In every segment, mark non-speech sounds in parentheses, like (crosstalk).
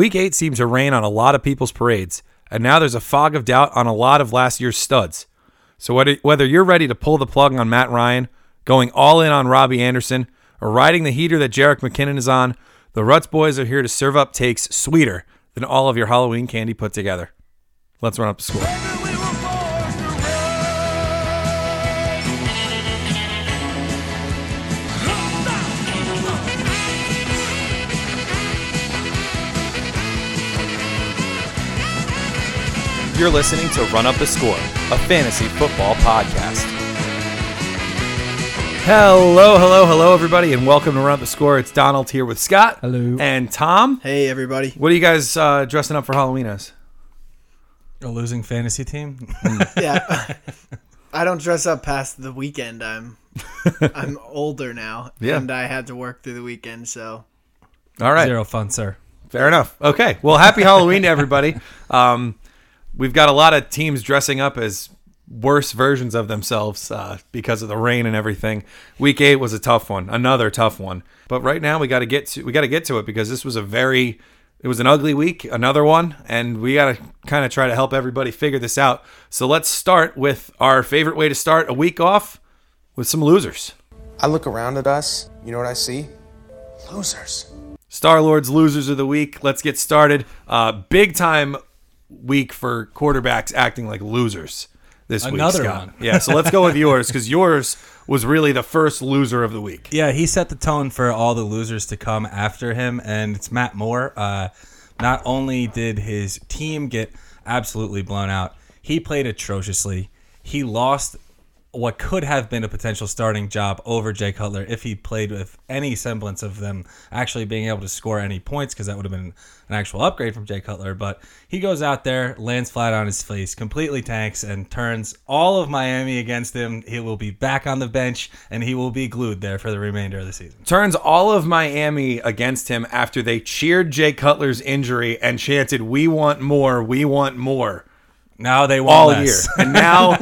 Week 8 seemed to rain on a lot of people's parades, and now there's a fog of doubt on a lot of last year's studs. So whether, you're ready to pull the plug on Matt Ryan, going all in on Robbie Anderson, or riding the heater that Jerick McKinnon is on, the Ruts boys are here to serve up takes sweeter than all of your Halloween candy put together. Let's run up the score. You're listening to Run Up the Score, a fantasy football podcast. Hello, hello, hello, everybody, and welcome to Run Up the Score. It's Donald here with Scott. Hello. And Tom. Hey, everybody. What are you guys uh, dressing up for Halloween as? A losing fantasy team. (laughs) Yeah. I don't dress up past the weekend. I'm (laughs) I'm older now. Yeah. And I had to work through the weekend, so All right. Zero fun, sir. Fair enough. Okay. Well, happy Halloween to everybody. (laughs) Um, we've got a lot of teams dressing up as worse versions of themselves uh, because of the rain and everything. Week eight was a tough one, another tough one. But right now we got to get to we got to get to it because this was a very it was an ugly week, another one, and we got to kind of try to help everybody figure this out. So let's start with our favorite way to start a week off with some losers. I look around at us, you know what I see? Losers. Star Lord's losers of the week. Let's get started. Uh, big time week for quarterbacks acting like losers this Another week. Scott. one. yeah, so let's go with (laughs) yours because yours was really the first loser of the week. Yeah, he set the tone for all the losers to come after him, and it's Matt Moore. Uh, not only did his team get absolutely blown out, he played atrociously. He lost what could have been a potential starting job over Jay Cutler if he played with any semblance of them actually being able to score any points, because that would have been an actual upgrade from Jay Cutler. But he goes out there, lands flat on his face, completely tanks, and turns all of Miami against him. He will be back on the bench, and he will be glued there for the remainder of the season. Turns all of Miami against him after they cheered Jay Cutler's injury and chanted, "We want more, we want more." Now they want all less. year, (laughs) and now,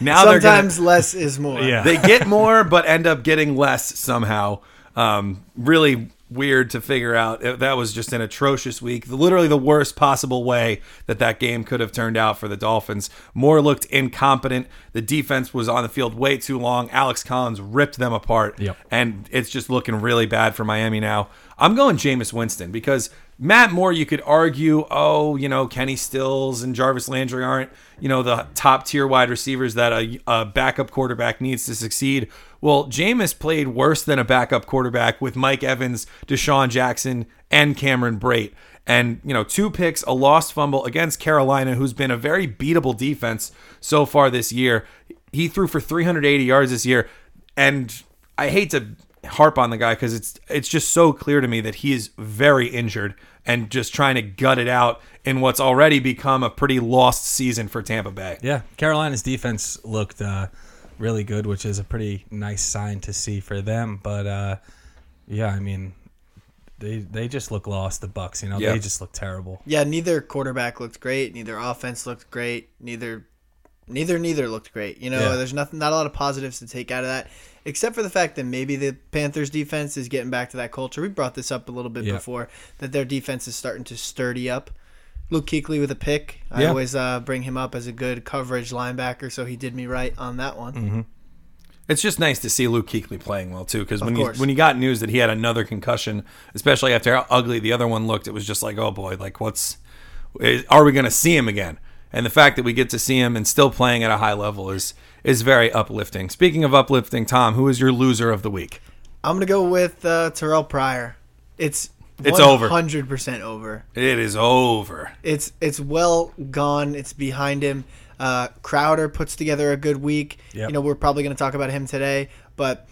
now they're gonna, sometimes less is more. Yeah. they get more but end up getting less somehow. Um, really weird to figure out. That was just an atrocious week. Literally the worst possible way that that game could have turned out for the Dolphins. Moore looked incompetent. The defense was on the field way too long. Alex Collins ripped them apart. Yep. And it's just looking really bad for Miami now. I'm going Jameis Winston because Matt Moore, you could argue, oh, you know, Kenny Stills and Jarvis Landry aren't, you know, the top tier wide receivers that a, a backup quarterback needs to succeed. Well, Jameis played worse than a backup quarterback with Mike Evans, DeSean Jackson, and Cameron Brate. And, you know, two picks, a lost fumble against Carolina, who's been a very beatable defense so far this year. He threw for 380 yards this year. And I hate to harp on the guy because it's it's just so clear to me that he is very injured and just trying to gut it out in what's already become a pretty lost season for Tampa Bay. Yeah, Carolina's defense looked uh, really good, which is a pretty nice sign to see for them. But uh, yeah, I mean, they they just look lost. The Bucs, you know, Yeah. they just look terrible. Yeah, neither quarterback looked great, neither offense looked great, neither neither neither looked great. You know, Yeah. there's nothing not a lot of positives to take out of that. Except for the fact that maybe the Panthers defense is getting back to that culture. We brought this up a little bit Yeah. before that their defense is starting to sturdy up. Luke Kuechly with a pick. I Yeah. always uh, bring him up as a good coverage linebacker, so he did me right on that one. It's just nice to see Luke Kuechly playing well too, because when you when you got news that he had another concussion, especially after how ugly the other one looked, it was just like, oh boy, like what's are we going to see him again? And the fact that we get to see him and still playing at a high level is is very uplifting. Speaking of uplifting, Tom, who is your loser of the week? I'm gonna go with uh, Terrell Pryor. It's It's over. Hundred percent over. It is over. It's it's well gone. It's behind him. Uh, Crowder puts together a good week. Yep. You know, we're probably going to talk about him today, but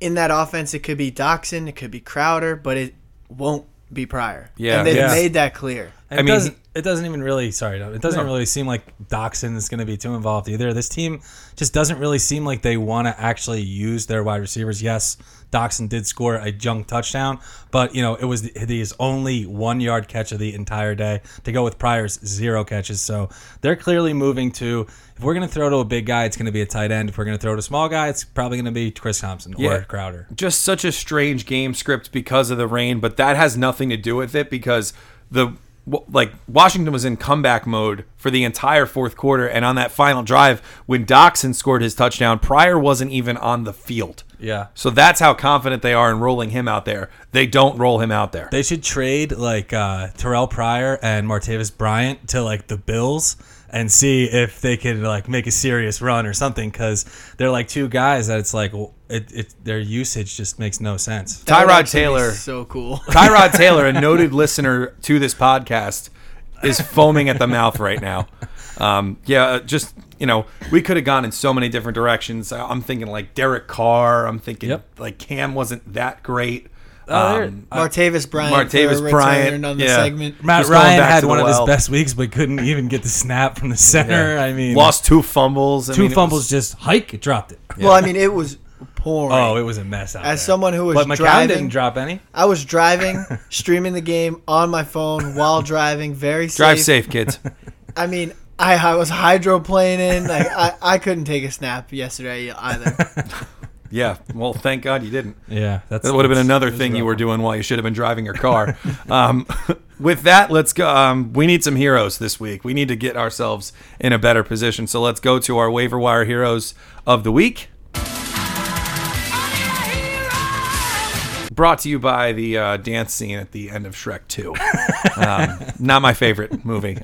in that offense, it could be Doctson, it could be Crowder, but it won't be Pryor. Yeah. and they've Yeah. made that clear. I it mean, doesn't it doesn't even really sorry, no, it doesn't No. really seem like Doctson is going to be too involved either. This team just doesn't really seem like they want to actually use their wide receivers. Yes, Doctson did score a junk touchdown, but you know it was his only one yard catch of the entire day to go with Pryor's zero catches. So they're clearly moving to if we're going to throw to a big guy, it's going to be a tight end. If we're going to throw to a small guy, it's probably going to be Chris Thompson Yeah. or Crowder. just such a strange game script because of the rain, but that has nothing to do with it because the like Washington was in comeback mode for the entire fourth quarter, and on that final drive when Doctson scored his touchdown, Pryor wasn't even on the field. Yeah. So that's how confident they are in rolling him out there. They don't roll him out there. They should trade like uh, Terrell Pryor and Martavis Bryant to like the Bills and see if they can like make a serious run or something because they're like two guys that it's like well, it, it their usage just makes no sense. That Tyrod Taylor. so cool. (laughs) Tyrod Taylor, a noted listener to this podcast, is foaming at the mouth right now. Um, yeah, uh, just you know, we could have gone in so many different directions. I- I'm thinking like Derek Carr. I'm thinking Yep. like Cam wasn't that great. Oh, Um, Martavis Bryant, Martavis Bryant, on the yeah. segment. Matt Just Ryan had one the of his best weeks, but couldn't even get the snap from the center. I mean, lost two fumbles. I two mean, fumbles, was- just hike, dropped it. Well, I mean, it was pouring. Oh, it was a mess out As there. someone who was but McCown driving, didn't drop any. I was driving, (laughs) streaming the game on my phone while driving, very safe. drive safe, kids. (laughs) I mean, I, I was hydroplaning. Like I, I couldn't take a snap yesterday either. (laughs) yeah. Well, thank God you didn't. Yeah, that's That would have been another thing you were doing while you should have been driving your car. (laughs) um, (laughs) with that, let's go. Um, we need some heroes this week. We need to get ourselves in a better position. So let's go to our waiver wire heroes of the week. Brought to you by the uh, dance scene at the end of Shrek 2. (laughs) Um, not my favorite movie,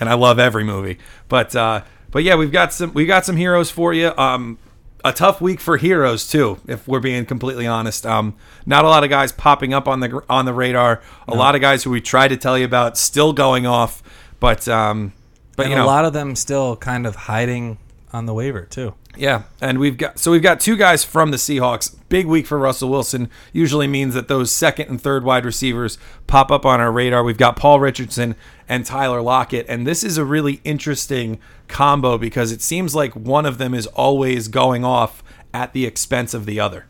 and I love every movie. But uh, but yeah, we've got some we got some heroes for you. Um, a tough week for heroes too, if we're being completely honest. Um, not a lot of guys popping up on the on the radar. A lot of guys who we tried to tell you about still going off, but um, but and you know a lot of them still kind of hiding on the waiver too. Yeah, and we've got so we've got two guys from the Seahawks. Big week for Russell Wilson. Usually means that those second and third wide receivers pop up on our radar. We've got Paul Richardson and Tyler Lockett, and this is a really interesting combo because it seems like one of them is always going off at the expense of the other.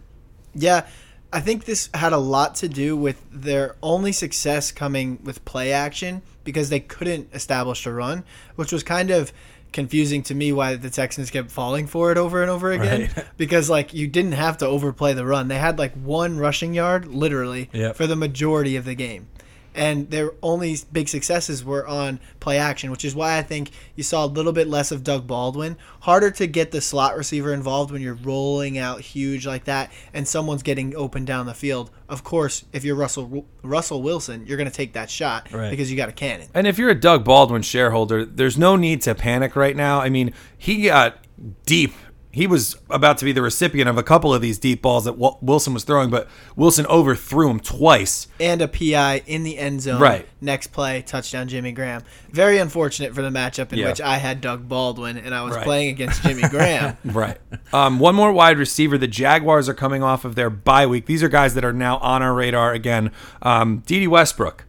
Yeah, I think this had a lot to do with their only success coming with play action because they couldn't establish a run, which was kind of confusing to me why the Texans kept falling for it over and over again Right. (laughs) because like you didn't have to overplay the run. They had like one rushing yard literally Yep. for the majority of the game. And their only big successes were on play action, which is why I think you saw a little bit less of Doug Baldwin. Harder to get the slot receiver involved when you're rolling out huge like that and someone's getting open down the field. Of course, if you're Russell Russell Wilson, you're going to take that shot Right. because you got a cannon. And if you're a Doug Baldwin shareholder, there's no need to panic right now. I mean, he got deep. He was about to be the recipient of a couple of these deep balls that Wilson was throwing, but Wilson overthrew him twice. And a PI in the end zone. Right. Next play, touchdown Jimmy Graham. Very unfortunate for the matchup in Yeah. which I had Doug Baldwin and I was Right. playing against Jimmy Graham. (laughs) Right. Um, one more wide receiver. The Jaguars are coming off of their bye week. These are guys that are now on our radar again. Um, Dede Westbrook.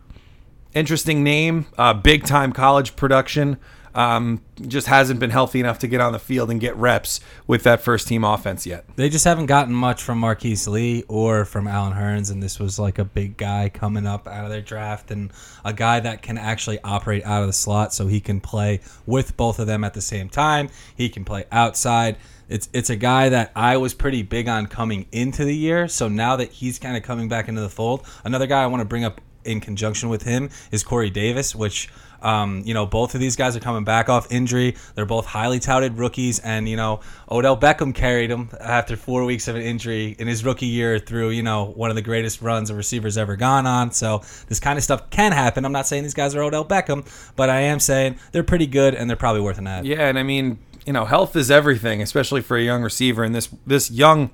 Interesting name. Uh, big time college production. Um, just hasn't been healthy enough to get on the field and get reps with that first team offense yet. They just haven't gotten much from Marquise Lee or from Allen Hurns, and this was like a big guy coming up out of their draft and a guy that can actually operate out of the slot so he can play with both of them at the same time. He can play outside. It's it's a guy that I was pretty big on coming into the year. So now that he's kind of coming back into the fold, another guy I want to bring up in conjunction with him is Corey Davis, which um, you know, both of these guys are coming back off injury. They're both highly touted rookies, and you know, Odell Beckham carried him after four weeks of an injury in his rookie year through you know one of the greatest runs a receiver's ever gone on. So this kind of stuff can happen. I'm not saying these guys are Odell Beckham, but I am saying they're pretty good and they're probably worth an ad. Yeah, and I mean, you know, health is everything, especially for a young receiver. And this this young,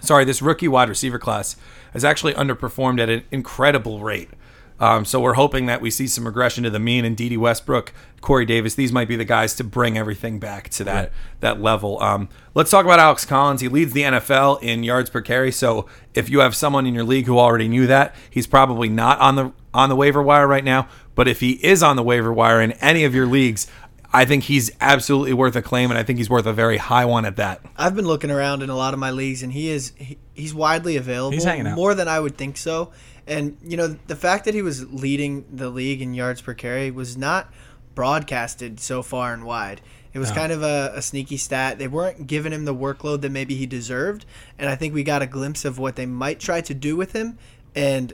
sorry, this rookie wide receiver class has actually underperformed at an incredible rate. Um, so we're hoping that we see some regression to the mean. And Dede Westbrook, Corey Davis, these might be the guys to bring everything back to that Right. that level. Um, let's talk about Alex Collins. He leads the NFL in yards per carry. So if you have someone in your league who already knew that, he's probably not on the on the waiver wire right now. But if he is on the waiver wire in any of your leagues, I think he's absolutely worth a claim, and I think he's worth a very high one at that. I've been looking around in a lot of my leagues, and he is he, he's widely available. He's hanging out. more than I would think so. And you know, the fact that he was leading the league in yards per carry was not broadcasted so far and wide. It was kind of a, a sneaky stat. They weren't giving him the workload that maybe he deserved, and I think we got a glimpse of what they might try to do with him. And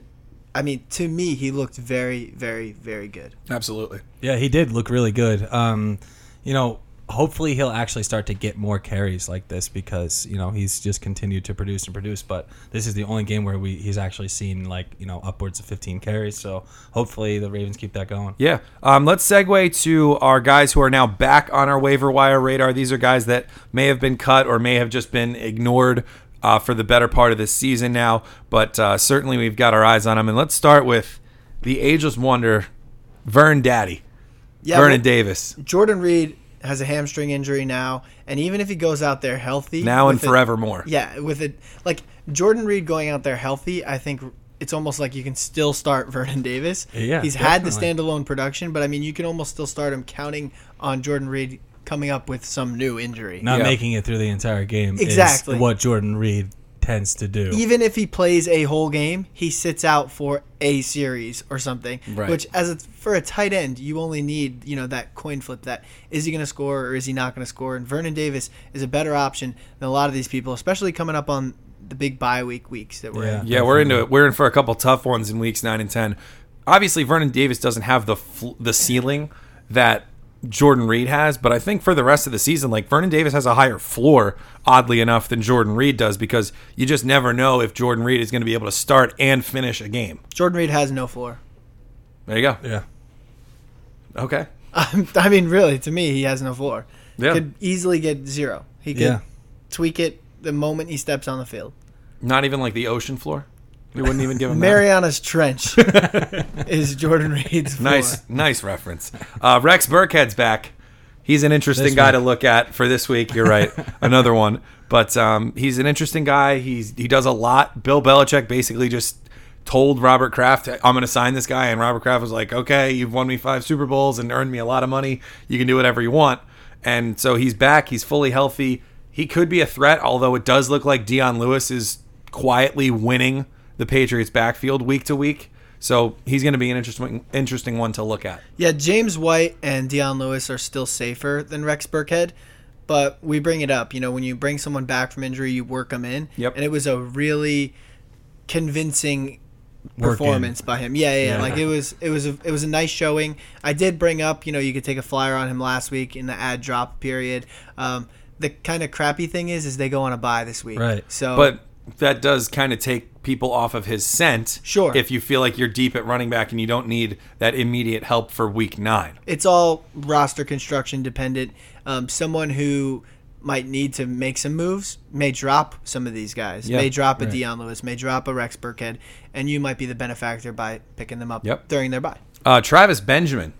I mean, to me, he looked very, very, very good. Absolutely. Yeah, he did look really good. Um, you know, hopefully he'll actually start to get more carries like this because you know he's just continued to produce and produce. But this is the only game where we he's actually seen like you know upwards of 15 carries. So hopefully the Ravens keep that going. Yeah. Um, let's segue to our guys who are now back on our waiver wire radar. These are guys that may have been cut or may have just been ignored uh, for the better part of this season now, but uh, certainly we've got our eyes on them. And let's start with the ageless wonder, Vern Daddy, Yeah, Vernon well, Davis. Jordan Reed has a hamstring injury now, and even if he goes out there healthy, Now and with it- forevermore. yeah, with it like Jordan Reed going out there healthy, I think it's almost like you can still start (laughs) Vernon Davis. Yeah, he's had the standalone production, but I mean, you can almost still start him counting on Jordan Reed coming up with some new injury. Not Yeah. making it through the entire game Exactly. what Jordan Reed tends to do. even if he plays a whole game, he sits out for a series or something. Right. Which, as a, for a tight end, you only need you know that coin flip. That is he going to score or is he not going to score? And Vernon Davis is a better option than a lot of these people, especially coming up on the big bye week weeks that we're Yeah. in. Yeah, we're into it. We're in for a couple tough ones in weeks nine and ten. Obviously, Vernon Davis doesn't have the fl- the ceiling that Jordan Reed has, but I think for the rest of the season, like Vernon Davis has a higher floor, oddly enough, than Jordan Reed does because you just never know if Jordan Reed is going to be able to start and finish a game. Jordan Reed has no floor. There you go. yeah. Okay. Um, (laughs) I mean, really, to me, he has no floor. Yeah. Could easily get zero. He could Yeah. tweak it the moment he steps on the field. Not even like the ocean floor. We wouldn't even give him that. Mariana's Trench (laughs) is Jordan Reed's floor. Nice, nice reference. Uh, Rex Burkhead's back. He's an interesting This guy week. to look at for this week. You're right, (laughs) another one. But um, he's an interesting guy. He's he does a lot. Bill Belichick basically just told Robert Kraft, "I'm going to sign this guy," and Robert Kraft was like, "Okay, you've won me five Super Bowls and earned me a lot of money. You can do whatever you want." And so he's back. He's fully healthy. He could be a threat, although it does look like Dion Lewis is quietly winning the Patriots' backfield week to week. So he's going to be an interesting, interesting one to look at. Yeah, James White and Dion Lewis are still safer than Rex Burkhead, but we bring it up. You know, when you bring someone back from injury, you work them in. Yep. And it was a really convincing Work performance by him. Yeah, yeah, yeah. Yeah. Like it was, it was a, it was a nice showing. I did bring up, you know, you could take a flyer on him last week in the ad drop period. Um, the kind of crappy thing is, is they go on a buy this week. Right. So, But that does kind of take people off of his scent. Sure. If you feel like you're deep at running back and you don't need that immediate help for week nine. it's all roster construction dependent. Um, someone who might need to make some moves may drop some of these guys. Yeah, may drop a right. Dion Lewis, may drop a Rex Burkhead, and you might be the benefactor by picking them up Yep. during their bye. Uh, Travis Benjamin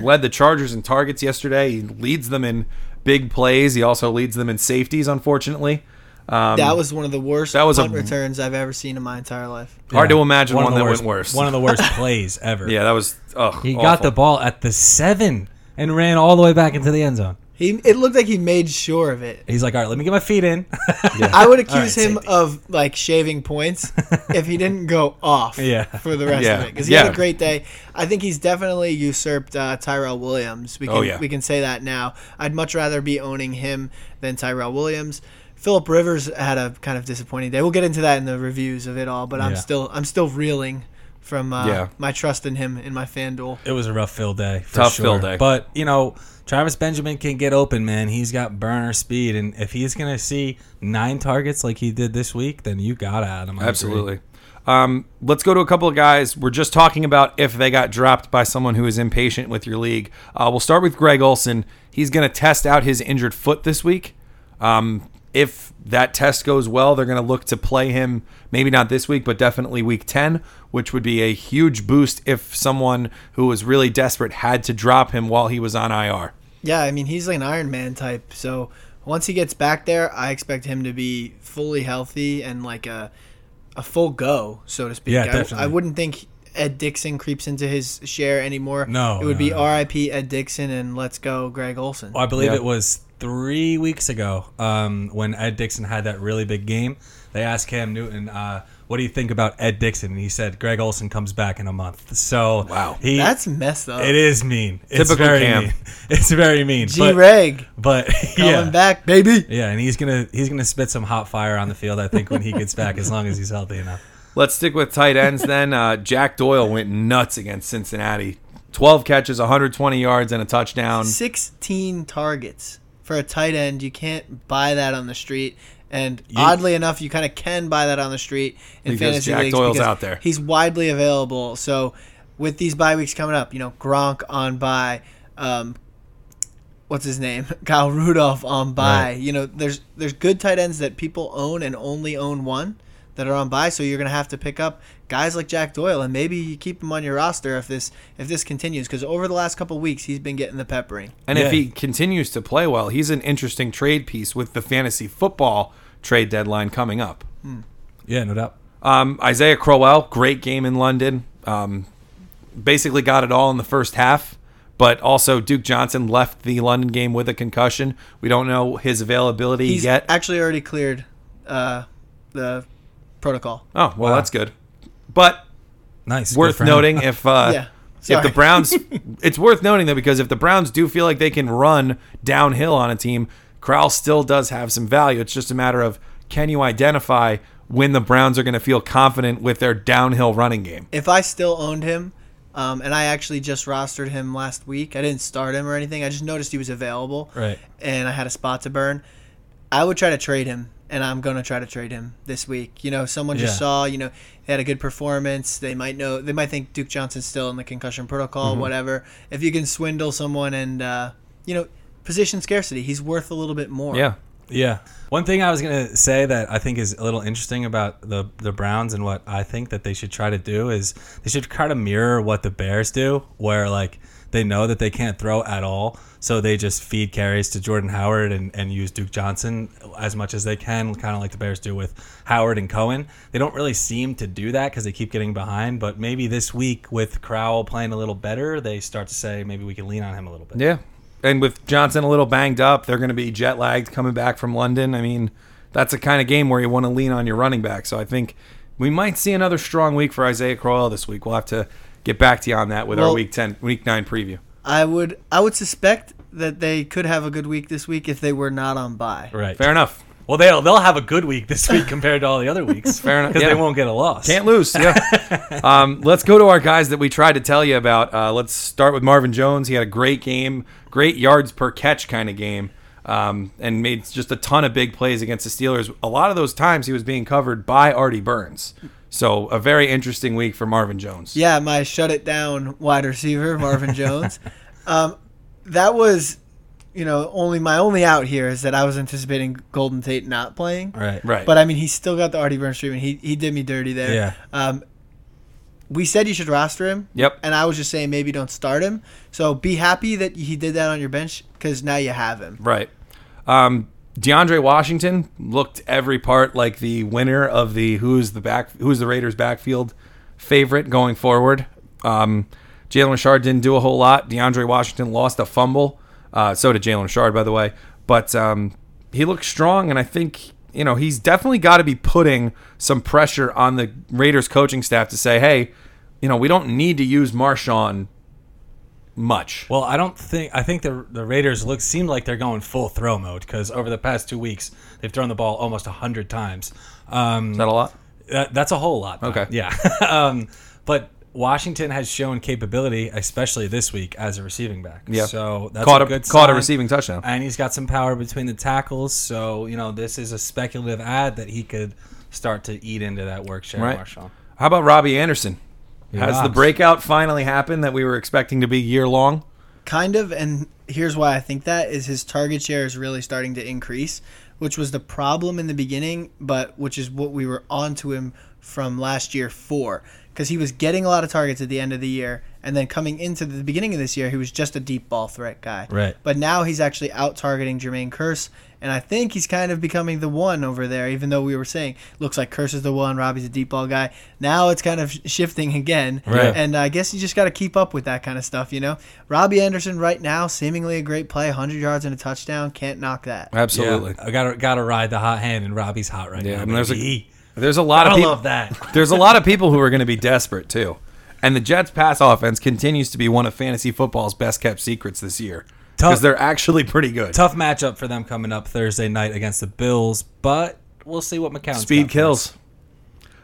led the Chargers in targets yesterday. He leads them in big plays. He also leads them in safeties, unfortunately. Um, that was one of the worst that was a- punt returns I've ever seen in my entire life. hard to imagine one, of the that worst, went worse. One of the worst (laughs) plays ever. yeah, that was. Ugh, He got the ball at the seven and ran all the way back into the end zone. He it looked like he made sure of it. He's like, all right, let me get my feet in. (laughs) I would accuse right, him safety. of like shaving points (laughs) if he didn't go off Yeah. for the rest Yeah. of it because he had a great day. I think he's definitely usurped uh, Tyrell Williams. We can Oh, yeah. we can say that now. I'd much rather be owning him than Tyrell Williams. Philip Rivers had a kind of disappointing day. We'll get into that in the reviews of it all, but I'm still I'm still reeling from uh, Yeah. my trust in him in my FanDuel. It was a rough fill day. For Tough sure. fill day. But, you know, Travis Benjamin can get open, man. He's got burner speed. And if he's going to see nine targets like he did this week, then you got to add him. I. Absolutely. Um, let's go to a couple of guys. We're just talking about if they got dropped by someone who is impatient with your league. Uh, we'll start with Greg Olsen. He's going to test out his injured foot this week. Um, if that test goes well, they're going to look to play him maybe not this week, but definitely week 10, which would be a huge boost if someone who was really desperate had to drop him while he was on IR. Yeah, I mean he's like an Iron Man type. So once he gets back there, I expect him to be fully healthy and like a a full go, so to speak. Yeah, I, definitely. I wouldn't think Ed Dickson creeps into his share anymore. No, it would no, be no. R.I.P. Ed Dickson and let's go Greg Olsen. Well, I believe Yeah. it was three weeks ago um, when Ed Dickson had that really big game. They asked Cam Newton, uh, "What do you think about Ed Dickson?" And he said, "Greg Olsen comes back in a month." So Wow. he That's messed up. it is mean. It's Typical very Cam. mean. (laughs) It's very mean. G but, Reg but (laughs) coming yeah, back, baby. yeah, and he's gonna he's gonna spit some hot fire on the field. I think when he gets back, as long as he's healthy enough. Let's stick with tight ends then. Uh, Jack Doyle went nuts against Cincinnati. 12 catches, 120 yards, and a touchdown. 16 targets for a tight end. You can't buy that on the street. And oddly enough, you kind of can buy that on the street in Because fantasy Jack leagues Doyle's because out there. He's widely available. So with these bye weeks coming up, you know Gronk on bye, um, what's his name, (laughs) Kyle Rudolph on bye. Right. You know, there's there's good tight ends that people own and only own one that are on bye. So you're gonna have to pick up guys like Jack Doyle, and maybe you keep him on your roster if this if this continues. Because over the last couple weeks, he's been getting the peppering. And if he continues to play well, he's an interesting trade piece with the fantasy football trade deadline coming up. Yeah, no doubt. Um, Isaiah Crowell, great game in London. Um, basically got it all in the first half, but also Duke Johnson left the London game with a concussion. We don't know his availability He's yet. actually already cleared uh, the protocol. oh, well, Wow. that's good. But Nice. Worth noting if uh, (laughs) Yeah. if the Browns, (laughs) it's worth noting though because if the Browns do feel like they can run downhill on a team, Crowell still does have some value. It's just a matter of can you identify when the Browns are going to feel confident with their downhill running game. If I still owned him, um, and I actually just rostered him last week, I didn't start him or anything. I just noticed he was available, Right. and I had a spot to burn. I would try to trade him, and I'm going to try to trade him this week. You know, someone just Yeah. saw, you know, they had a good performance. They might know, they might think Duke Johnson's still in the concussion protocol, Mm-hmm. whatever. If you can swindle someone and, uh, you know, position scarcity, he's worth a little bit more. Yeah. Yeah. One thing I was gonna say that I think is a little interesting about the the Browns and what I think that they should try to do is they should try to mirror what the Bears do, where like they know that they can't throw at all, so they just feed carries to Jordan Howard and, and use Duke Johnson as much as they can, kind of like the Bears do with Howard and Cohen. They don't really seem to do that because they keep getting behind, but maybe this week with Crowell playing a little better, they start to say maybe we can lean on him a little bit. Yeah. And with Johnson a little banged up, they're going to be jet lagged coming back from London. I mean, that's a kind of game where you want to lean on your running back. So I think we might see another strong week for Isaiah Crowell this week. We'll have to get back to you on that with our week 10, week 9 preview. I would, I would suspect that they could have a good week this week if they were not on bye. Right. Fair enough. Well, they'll they'll have a good week this week (laughs) compared to all the other weeks. Fair enough, because yeah. they won't get a loss. Can't lose. Yeah. (laughs) um, let's go to our guys that we tried to tell you about. Uh, let's start with Marvin Jones. He had a great game, great yards per catch kind of game, um, and made just a ton of big plays against the Steelers. A lot of those times he was being covered by Artie Burns. So a very interesting week for Marvin Jones. Yeah, my shut it down wide receiver, Marvin (laughs) Jones. um, that was, you know, only my only out here is that I was anticipating Golden Tate not playing. Right. Right. But I mean, he still got the Artie Burns treatment. He he did me dirty there. Yeah. Um, we said you should roster him. Yep. And I was just saying maybe don't start him. So be happy that he did that on your bench because now you have him. Right. Um, DeAndre Washington looked every part like the winner of the who's the back who's the Raiders backfield favorite going forward. Um, Jalen Richard didn't do a whole lot. DeAndre Washington lost a fumble. Uh, so did Jalen Richard, by the way. But um, he looked strong, and I think you know he's definitely got to be putting some pressure on the Raiders coaching staff to say, hey, you know we don't need to use Marshawn much. Well, I don't think I think the the Raiders look seem like they're going full throw mode because over the past two weeks they've thrown the ball almost hundred times. Um, Is that a lot? That, that's a whole lot. though. Okay. Yeah. (laughs) um, but Washington has shown capability, especially this week, as a receiving back. Yeah. So that's caught a a, good caught a receiving touchdown. And he's got some power between the tackles. So, you know, this is a speculative ad that he could start to eat into that work share, Right. Marshawn. How about Robbie Anderson? Has the Robs. breakout finally happened that we were expecting to be year long? Kind of, and here's why I think that is his target share is really starting to increase, which was the problem in the beginning, but which is what we were onto him from last year for. Because he was getting a lot of targets at the end of the year, and then coming into the beginning of this year, he was just a deep ball threat guy. Right. But now he's actually out targeting Jermaine Kearse, and I think he's kind of becoming the one over there. Even though we were saying looks like Kearse is the one, Robbie's a deep ball guy. Now it's kind of shifting again, Right. and I guess you just got to keep up with that kind of stuff, you know. Robbie Anderson right now, seemingly a great play, 100 yards and a touchdown, can't knock that. Absolutely. Yeah, I gotta gotta ride the hot hand, and Robbie's hot right Yeah, now. I mean, there's a- There's a lot of I people. love that. (laughs) There's a lot of people who are going to be desperate too, and the Jets' pass offense continues to be one of fantasy football's best kept secrets this year Tough- because they're actually pretty good. Tough matchup for them coming up Thursday night against the Bills, but we'll see what McCown. Speed kills.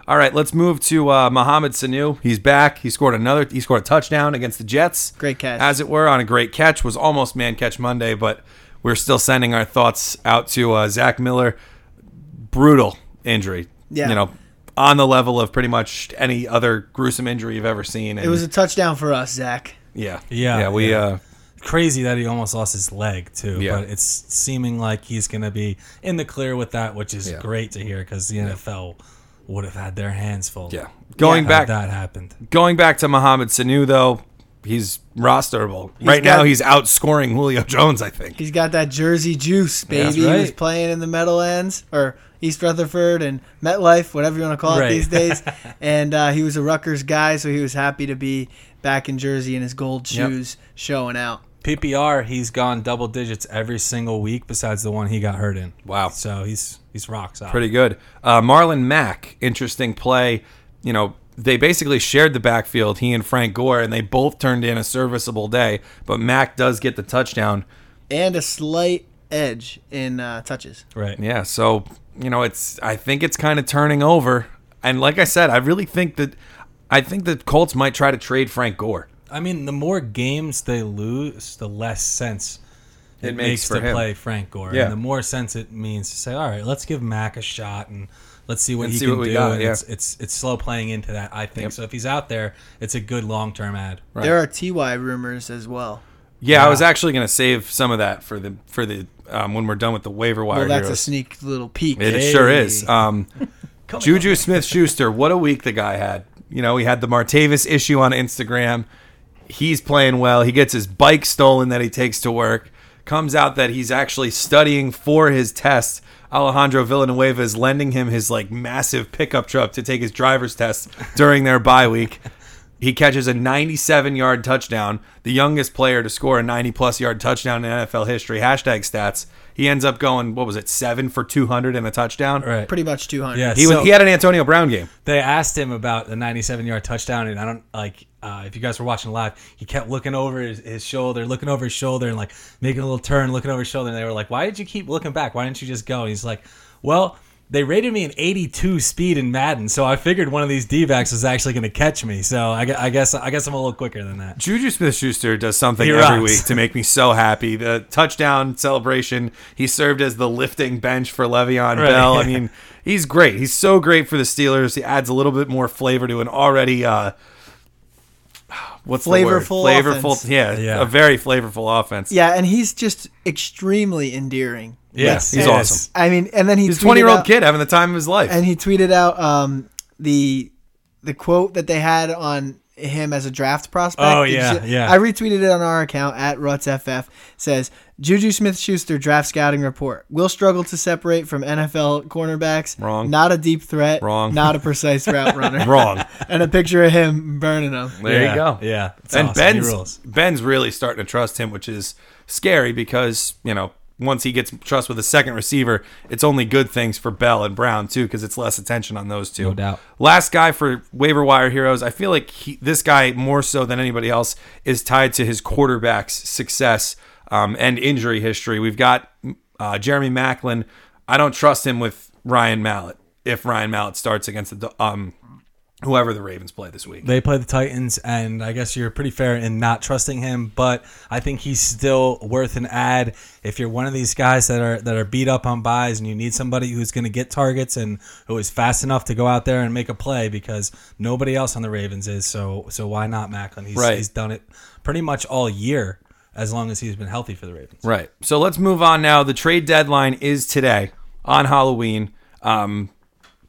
All right, let's move to uh, Mohamed Sanu. He's back. He scored another. He scored a touchdown against the Jets. Great catch. as it were, on a great catch. Was almost man catch Monday, but we're still sending our thoughts out to uh, Zach Miller. Brutal injury. Yeah. you know, on the level of pretty much any other gruesome injury you've ever seen. It was a touchdown for us, Zach. yeah, Yeah, yeah. We yeah. uh, Crazy that he almost lost his leg too. Yeah. But it's seeming like he's going to be in the clear with that, which is Yeah. great to hear because the NFL would have had their hands full. yeah. Going had back, that happened. going back to Mohamed Sanu though, he's rosterable right now. got- He's outscoring Julio Jones. I think. He's got that Jersey juice, baby. That's He was playing in the Meadowlands or East Rutherford and MetLife, whatever you want to call it Right. these days. (laughs) and uh, he was a Rutgers guy, so he was happy to be back in Jersey in his gold Yep. shoes showing out. PPR, he's gone double digits every single week besides the one he got hurt in. Wow. So he's he's rock solid. Pretty good. Uh, Marlon Mack, interesting play. You know, they basically shared the backfield, he and Frank Gore, and they both turned in a serviceable day. But Mack does get the touchdown. And a slight edge in uh, touches. Right. Yeah, so you know, it's I think it's kind of turning over. And like I said, I really think that I think the Colts might try to trade Frank Gore. I mean, the more games they lose, the less sense it, It makes makes to him. play Frank Gore. Yeah. And the more sense it means to say, all right, let's give Mack a shot and let's see what And he see can what we do. got, and yeah. it's, it's it's slow playing into that, I think. Yep. So if he's out there, it's a good long term ad. Right. There are TY rumors as well. Yeah, I was actually going to save some of that for the for the um, when we're done with the waiver wire. Well, that's a sneak little peek. It Hey. sure is. Um, (laughs) Juju Smith Schuster, what a week the guy had. You know, he had the Martavis issue on Instagram. He's playing well. He gets his bike stolen that he takes to work. Comes out that he's actually studying for his test. Alejandro Villanueva is lending him his like massive pickup truck to take his driver's test during their bye week. He catches a 97 yard touchdown, the youngest player to score a 90 plus yard touchdown in NFL history. Hashtag stats. He ends up going, what was it, seven for 200 and a touchdown? Right. Pretty much 200. Yeah. He, So- was, he had an Antonio Brown game. They asked him about the 97 yard touchdown, and I don't like uh, if you guys were watching live. He kept looking over his, his shoulder, looking over his shoulder, and like making a little turn, looking over his shoulder. And they were like, "Why did you keep looking back? Why didn't you just go?" And he's like, "Well." They rated me an 82 speed in Madden, so I figured one of these D-backs was actually going to catch me. So I, I guess I guess I'm a little quicker than that. Juju Smith Schuster does something He every rocks. week to make me so happy. The touchdown celebration, he served as the lifting bench for Le'Veon Right. Bell. I (laughs) mean, he's great. He's so great for the Steelers. He adds a little bit more flavor to an already uh what's Flavorful the word? Flavorful, yeah, Yeah. a very flavorful offense. Yeah, and he's just extremely endearing. Yes, he's yes. awesome. I mean, and then he He's a 20 year old out- kid having the time of his life. and he tweeted out um, the the quote that they had on him as a draft prospect. Oh, Did yeah, see- yeah. I retweeted it on our account at RutsFF. Says Juju Smith-Schuster draft scouting report will struggle to separate from NFL cornerbacks. Wrong. Not a deep threat. Wrong. Not a precise route (laughs) runner. Wrong. (laughs) And a picture of him burning them. There Yeah, you go. Yeah, it's and awesome. Ben's. Ben's really starting to trust him, which is scary because you know once he gets trust with a second receiver, it's only good things for Bell and Brown too because it's less attention on those two. No doubt. Last guy for waiver wire heroes, I feel like he, this guy more so than anybody else is tied to his quarterback's success um, and injury history. We've got uh, Jeremy Maclin. I don't trust him with Ryan Mallett if Ryan Mallett starts against the um whoever the Ravens play this week. They play the Titans, and I guess you're pretty fair in not trusting him, but I think he's still worth an ad. If you're one of these guys that are that are beat up on buys and you need somebody who's going to get targets and who is fast enough to go out there and make a play because nobody else on the Ravens is, so so why not Maclin? He's, Right. he's done it pretty much all year as long as he's been healthy for the Ravens. Right. So let's move on now. The trade deadline is today on Halloween. Um,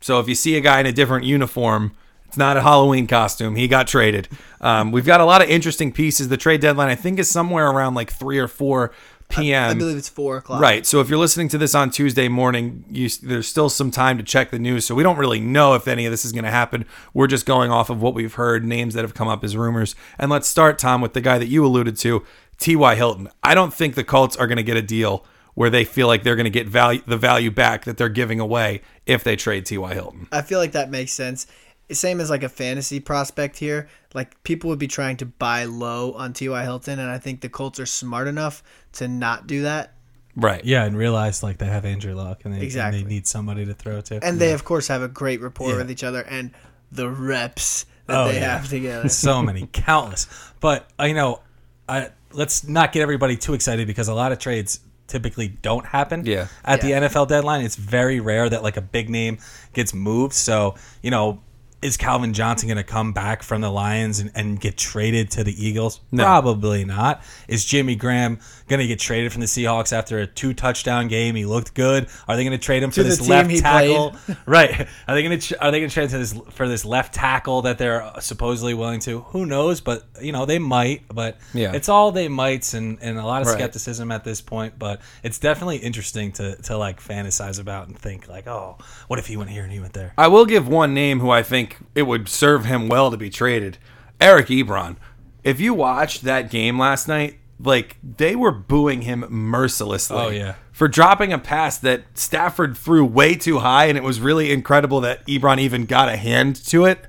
so if you see a guy in a different uniform, it's not a Halloween costume. He got traded. Um, we've got a lot of interesting pieces. The trade deadline, I think, is somewhere around like 3 or 4 p.m. I believe it's four o'clock. Right. So if you're listening to this on Tuesday morning, you, there's still some time to check the news. So we don't really know if any of this is going to happen. We're just going off of what we've heard, names that have come up as rumors. And let's start, Tom, with the guy that you alluded to, T.Y. Hilton. I don't think the Colts are going to get a deal where they feel like they're going to get value the value back that they're giving away if they trade T.Y. Hilton. I feel like that makes sense. Same as like a fantasy prospect here. Like people would be trying to buy low on T.Y. Hilton, and I think the Colts are smart enough to not do that. Right. Yeah, and realize like they have Andrew Luck and they, and Exactly. they need somebody to throw to. And they, of course, have a great rapport Yeah. with each other and the reps that Oh, they yeah. have together. (laughs) so many, countless. But uh, you know, I, let's not get everybody too excited because a lot of trades typically don't happen. Yeah. At Yeah. the NFL deadline, it's very rare that like a big name gets moved. So you know. Is Calvin Johnson going to come back from the Lions and, and get traded to the Eagles? No. Probably not. Is Jimmy Graham going to get traded from the Seahawks after a two touchdown game? He looked good. Are they going to trade him for To this left tackle? (laughs) right. Are they going to are they going to trade to this for this left tackle that they're supposedly willing to? Who knows? But you know they might. But Yeah. it's all they mights and, and a lot of Right. skepticism at this point. But it's definitely interesting to to like fantasize about and think like, oh, what if he went here and he went there? I will give one name who I think it would serve him well to be traded. Eric Ebron. If you watched that game last night, like they were booing him mercilessly. Oh, yeah. For dropping a pass that Stafford threw way too high and it was really incredible that Ebron even got a hand to it.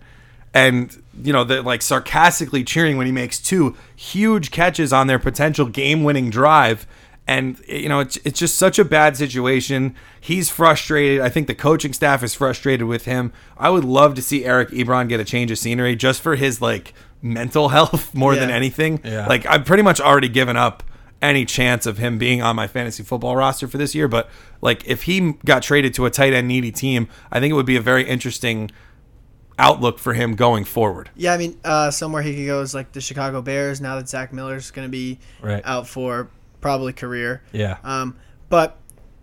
And you know, they're like sarcastically cheering when he makes two huge catches on their potential game-winning drive. And you know, it's, it's just such a bad situation. He's frustrated. I think the coaching staff is frustrated with him. I would love to see Eric Ebron get a change of scenery just for his like mental health (laughs) more than anything. Yeah. Like I've pretty much already given up any chance of him being on my fantasy football roster for this year. But like if he got traded to a tight end needy team, I think it would be a very interesting outlook for him going forward. Yeah, I mean, uh, somewhere he could go is like the Chicago Bears. Now that Zach Miller's going to be Right. out for probably career. Yeah. Um, but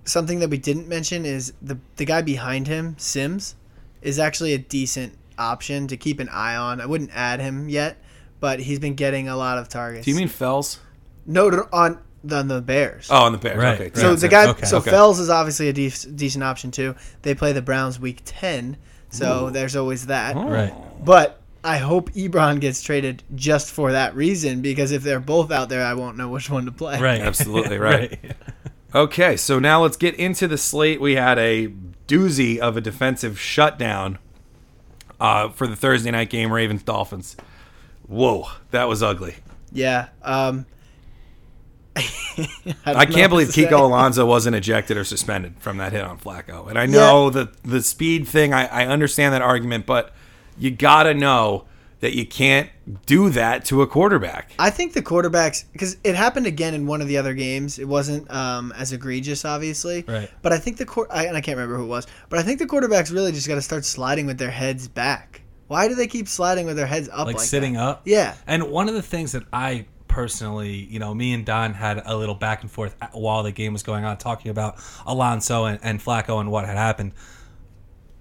something that we didn't mention is the the guy behind him, Sims, is actually a decent option to keep an eye on. I wouldn't add him yet, but he's been getting a lot of targets. Do you mean Fells? no on the, on the Bears? Oh, on the Bears. Right, Okay. right. So That's the guy, Okay. so Okay. Fells is obviously a dec- decent option too. They play the Browns week ten, so there's always that. Oh. Right. But I hope Ebron gets traded just for that reason because if they're both out there, I won't know which one to play. Right. (laughs) Absolutely right. Okay, so now let's get into the slate. We had a doozy of a defensive shutdown uh, for the Thursday night game, Ravens Dolphins. Whoa, that was ugly. Yeah. Um, (laughs) I, I can't believe to say. Kiko Alonso wasn't ejected or suspended from that hit on Flacco. And I know the the speed thing. I, I understand that argument, but you gotta know that you can't do that to a quarterback. I think the quarterbacks because it happened again in one of the other games. It wasn't um, as egregious, obviously. Right. But I think the court I, and I can't remember who it was, but I think the quarterbacks really just got to start sliding with their heads back. Why do they keep sliding with their heads up like, like sitting that? up. Yeah. And one of the things that I personally, you know, me and Don had a little back and forth while the game was going on, talking about Alonso and, and Flacco and what had happened.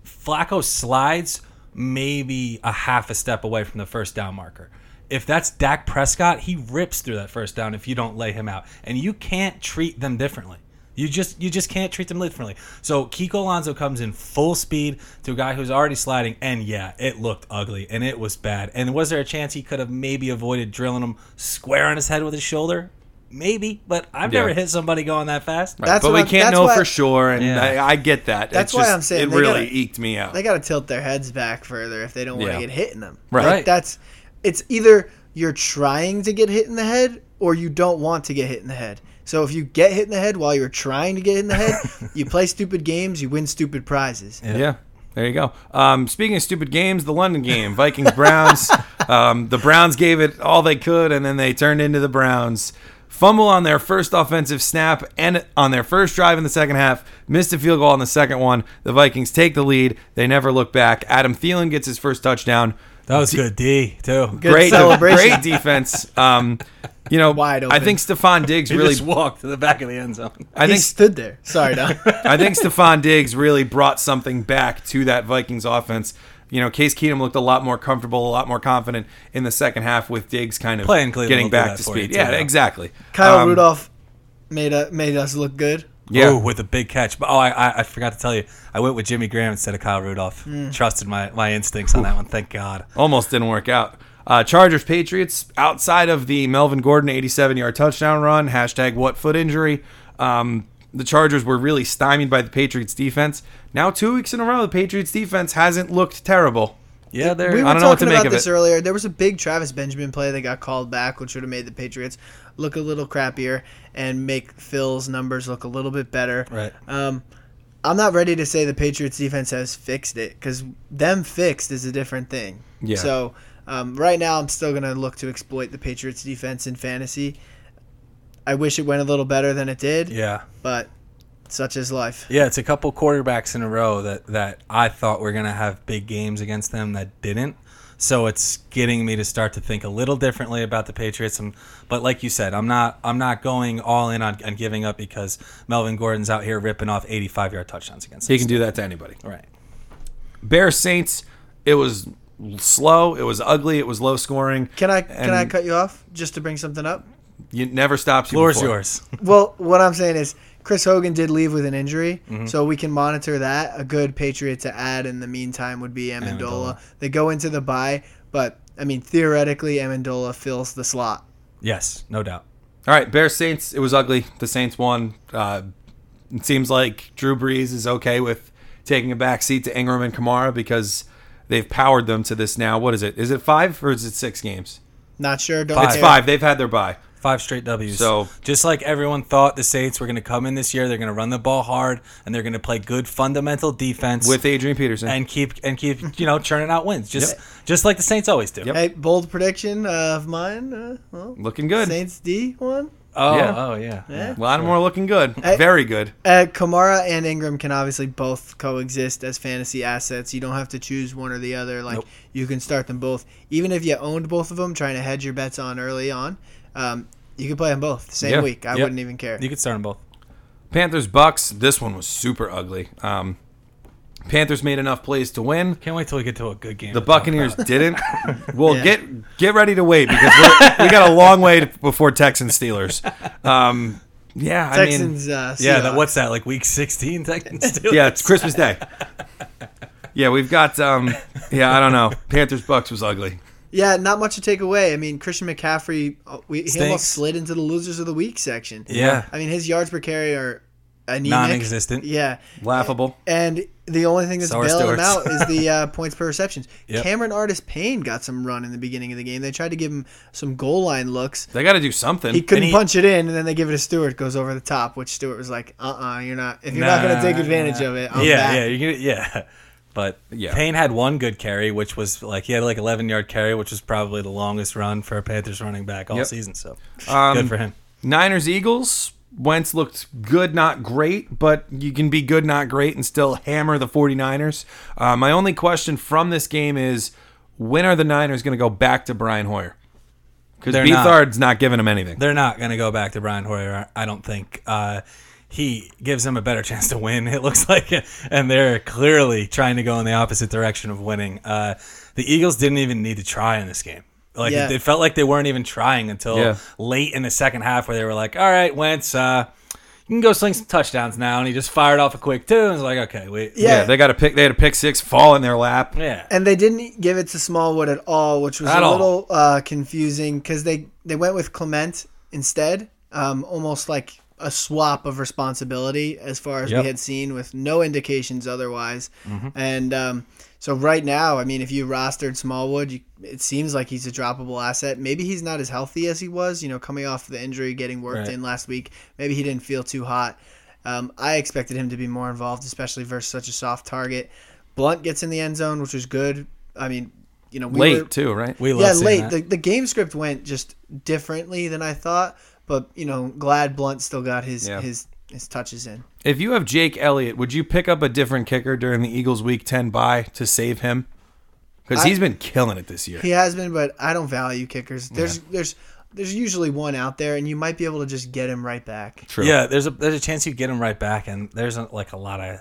Flacco slides maybe a half a step away from the first down marker. If that's Dak Prescott, he rips through that first down if you don't lay him out. And you can't treat them differently. You just you just can't treat them differently. So Kiko Alonso comes in full speed to a guy who's already sliding, and yeah, it looked ugly and it was bad. And was there a chance he could have maybe avoided drilling him square on his head with his shoulder? Maybe, but I've Yeah. never hit somebody going that fast. That's but we I'm- can't that's know why- for sure, and Yeah. I, I get that. That's It's why just- I'm saying it really gotta- eked me out. They got to tilt their heads back further if they don't want to Yeah. get hit in them. Right. Like, Right. That's it's either you're trying to get hit in the head or you don't want to get hit in the head. So if you get hit in the head while you're trying to get hit in the head, (laughs) you play stupid games, you win stupid prizes. Yeah. There you go. Um, speaking of stupid games, the London game, Vikings Browns. (laughs) um, the Browns gave it all they could, and then they turned into the Browns. Fumble on their first offensive snap and on their first drive in the second half. Missed a field goal on the second one. The Vikings take the lead. They never look back. Adam Thielen gets his first touchdown. That was good, D too. Good great, celebration. great defense. Um, you know, Wide I think Stefon Diggs (laughs) really. just walked to the back of the end zone. I he think stood there. Sorry, Don. (laughs) I think Stefon Diggs really brought something back to that Vikings offense. You know, Case Keenum looked a lot more comfortable, a lot more confident in the second half with Diggs kind of Playing Cleveland getting back to speed. yeah, though. exactly. Kyle Um, Rudolph made a, made us look good. Yeah. Ooh, with a big catch. But oh, I, I I forgot to tell you, I went with Jimmy Graham instead of Kyle Rudolph. Trusted my, my instincts on that one. Thank God. Almost didn't work out. Uh, Chargers Patriots outside of the Melvin Gordon 87 yard touchdown run hashtag what foot injury. Um, the Chargers were really stymied by the Patriots defense. Now two weeks in a row, the Patriots defense hasn't looked terrible. Yeah, they're. we were I don't know what talking to make about of this it. earlier. There was a big Travis Benjamin play that got called back, which would have made the Patriots look a little crappier and make Phil's numbers look a little bit better. Right. Um, I'm not ready to say the Patriots defense has fixed it because them fixed is a different thing. Yeah. So um, right now, I'm still gonna look to exploit the Patriots defense in fantasy. I wish it went a little better than it did, yeah. but such is life. Yeah, it's a couple quarterbacks in a row that, that I thought were going to have big games against them that didn't. So it's getting me to start to think a little differently about the Patriots. And, but like you said, I'm not I'm not going all in on, on giving up because Melvin Gordon's out here ripping off 85 yard touchdowns against He us. can do that to anybody. Right. Bears Saints. It was slow. It was ugly. It was low scoring. Can I can I cut you off just to bring something up? You never stops you. Floor's before. yours. (laughs) Well, what I'm saying is Chris Hogan did leave with an injury, Mm-hmm. so we can monitor that. A good Patriot to add in the meantime would be Amendola. Amendola. They go into the bye, but I mean theoretically Amendola fills the slot. yes, no doubt. All right, Bears Saints. It was ugly. The Saints won. Uh, it seems like Drew Brees is okay with taking a back seat to Ingram and Kamara because they've powered them to this now. What is it? Is it five or is it six games? Not sure. Don't Five. It's five. They've had their bye. Five straight W's. So- just like everyone thought the Saints were going to come in this year, they're going to run the ball hard and they're going to play good fundamental defense with Adrian Peterson. and keep and keep you know churning out wins, just just like the Saints always do. Yep. Hey, bold prediction of mine. Uh, well, looking good. Saints D one. Oh, Yeah. oh yeah. Yeah. Lattimore looking good. Hey. Very good. Uh, Kamara and Ingram can obviously both coexist as fantasy assets. You don't have to choose one or the other. Like Nope. you can start them both, even if you owned both of them, trying to hedge your bets on early on. Um, you can play them both the same Yeah. week. I Yep. wouldn't even care. You could start them both. Panthers Bucs. This one was super ugly. Um, Panthers made enough plays to win. Can't wait till we get to a good game. The Buccaneers didn't. (laughs) Well, Yeah. get get ready to wait because we're, we got a long way to, before Texans Steelers. Um, yeah, I mean, Texans. uh, Yeah, that, what's that? Like week sixteen Texans. (laughs) Steelers? yeah, it's Christmas Day. (laughs) Yeah, we've got. Um, yeah, I don't know. Panthers Bucs was ugly. Yeah, not much to take away. I mean, Christian McCaffrey, uh, we, he almost slid into the losers of the week section. Yeah. I mean, his yards per carry are anemic. Non-existent. Yeah. Laughable. And the only thing that's So are bailing him out is the (laughs) uh, points per receptions. Yep. Cameron Artis Payne got some run in the beginning of the game. They tried to give him some goal line looks. They got to do something. He couldn't he- punch it in, and then they give it to Stewart. Goes over the top, which Stewart was like, "Uh, uh-uh, you're not. If you're not going to take advantage nah. of it, I'm yeah, back." yeah, you're gonna, yeah. But Yeah. Payne had one good carry, which was like he had like 11 yard carry, which was probably the longest run for a Panthers running back all Yep. season. So Um, good for him. Niners Eagles. Wentz looked good, not great, but you can be good, not great, and still hammer the 49ers. Uh, my only question from this game is when are the Niners going to go back to Brian Hoyer? Because They're not. Beathard's not giving him anything. They're not going to go back to Brian Hoyer. I don't think. Uh, he gives them a better chance to win. It looks like, and they're clearly trying to go in the opposite direction of winning. Uh, the Eagles didn't even need to try in this game. Like Yeah. it, it felt like they weren't even trying until Yeah. late in the second half, where they were like, "All right, Wentz, uh, you can go sling some touchdowns now," and he just fired off a quick two, and was like, "Okay, wait, Yeah. yeah, they got a pick. They had a pick six fall in their lap. yeah." And they didn't give it to Smallwood at all, which was At a all. little uh, confusing because they they went with Clement instead, um, almost like a swap of responsibility as far as Yep. we had seen, with no indications otherwise. And um, so right now, I mean, if you rostered Smallwood, you, it seems like he's a droppable asset. Maybe he's not as healthy as he was, you know, coming off the injury, getting worked Right. in last week. Maybe he didn't feel too hot. Um, I expected him to be more involved, especially versus such a soft target. Blunt gets in the end zone, which was good. I mean, you know, we Late were, too, right? We yeah, late. The, the game script went just differently than I thought, but you know, glad Blunt still got his Yeah. his his touches in. If you have Jake Elliott, would you pick up a different kicker during the Eagles' Week Ten bye to save him? Because he's been killing it this year. He has been, but I don't value kickers. There's there's there's usually one out there, and you might be able to just get him right back. True. Yeah, there's a there's a chance you get him right back, and there's a, like a lot of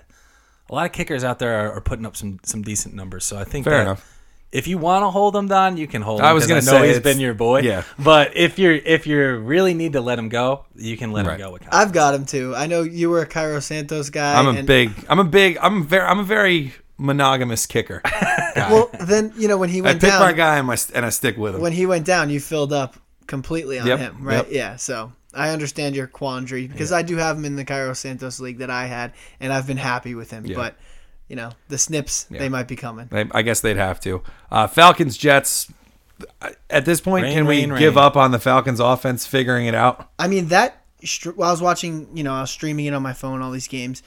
a lot of kickers out there are, are putting up some some decent numbers. So I think Fair that enough. If you want to hold him, Don, you can hold him. I was gonna say he's been your boy. yeah. But if you're if you really need to let him go, you can let Right. him go. With I've got him too. I know you were a Cairo Santos guy. I'm a and- big. I'm a big. I'm very. I'm a very monogamous kicker. (laughs) Well, then you know when he went down. I pick down, my guy and my and I stick with him. when he went down, you filled up completely on Yep, him, right? yep. Yeah. So I understand your quandary because I do have him in the Cairo Santos league that I had, and I've been happy with him. Yeah. But you know the snips they might be coming. I, I guess they'd have to. Uh, Falcons Jets. At this point, Rain, can we rain, give up on the Falcons offense figuring it out? I mean that. str- While I was watching, you know, I was streaming it on my phone, all these games,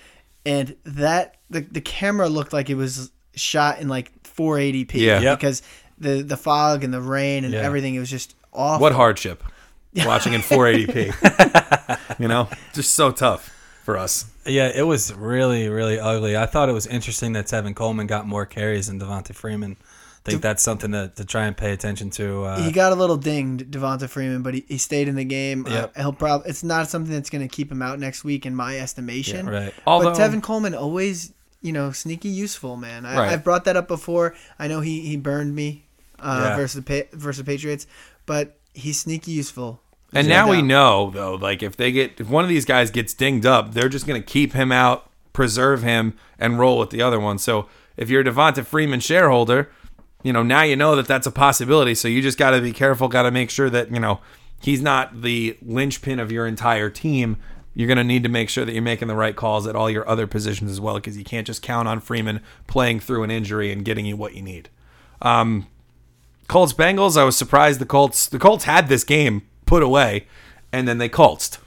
and that the the camera looked like it was shot in like 480p. Yeah. Yep. Because the the fog and the rain and Yeah. everything, it was just awful. What hardship (laughs) watching in 480p. (laughs) you know, just so tough for us. Yeah, it was really, really ugly. I thought it was interesting that Tevin Coleman got more carries than Devonta Freeman. I think that's something to, to try and pay attention to. Uh, he got a little dinged, Devonta Freeman, but he, he stayed in the game. Uh, he'll probably it's not something that's going to keep him out next week, in my estimation. Yeah, right. Although, but Tevin Coleman always, you know, sneaky useful, man. I, Right. I've brought that up before. I know he, he burned me uh, Yeah. versus the versus the Patriots, but he's sneaky useful. And now we know though, like if they get if one of these guys gets dinged up, they're just going to keep him out, preserve him, and roll with the other one. So if you're a Devonta Freeman shareholder, you know now you know that that's a possibility. So you just got to be careful. Got to make sure that you know he's not the linchpin of your entire team. You're going to need to make sure that you're making the right calls at all your other positions as well, because you can't just count on Freeman playing through an injury and getting you what you need. Um, Colts Bengals. I was surprised the Colts the Colts had this game put away, and then they coltsed.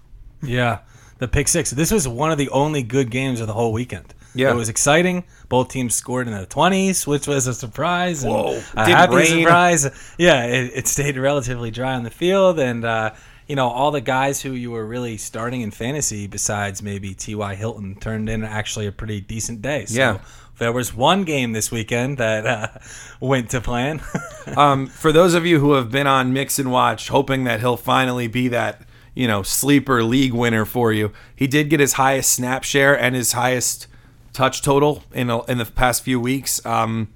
Yeah, the pick six. This was one of the only good games of the whole weekend. Yeah. it was exciting. Both teams scored in the twenties, which was a surprise. and Whoa. a happy rain. surprise. Yeah, it, it stayed relatively dry on the field, and uh, you know all the guys who you were really starting in fantasy, besides maybe T. Y. Hilton, turned in actually a pretty decent day. So Yeah. There was one game this weekend that uh, (laughs) went to plan. (laughs) Um, for those of you who have been on Mixon Watch, hoping that he'll finally be that you know sleeper league winner for you, he did get his highest snap share and his highest touch total in a, in the past few weeks. Um,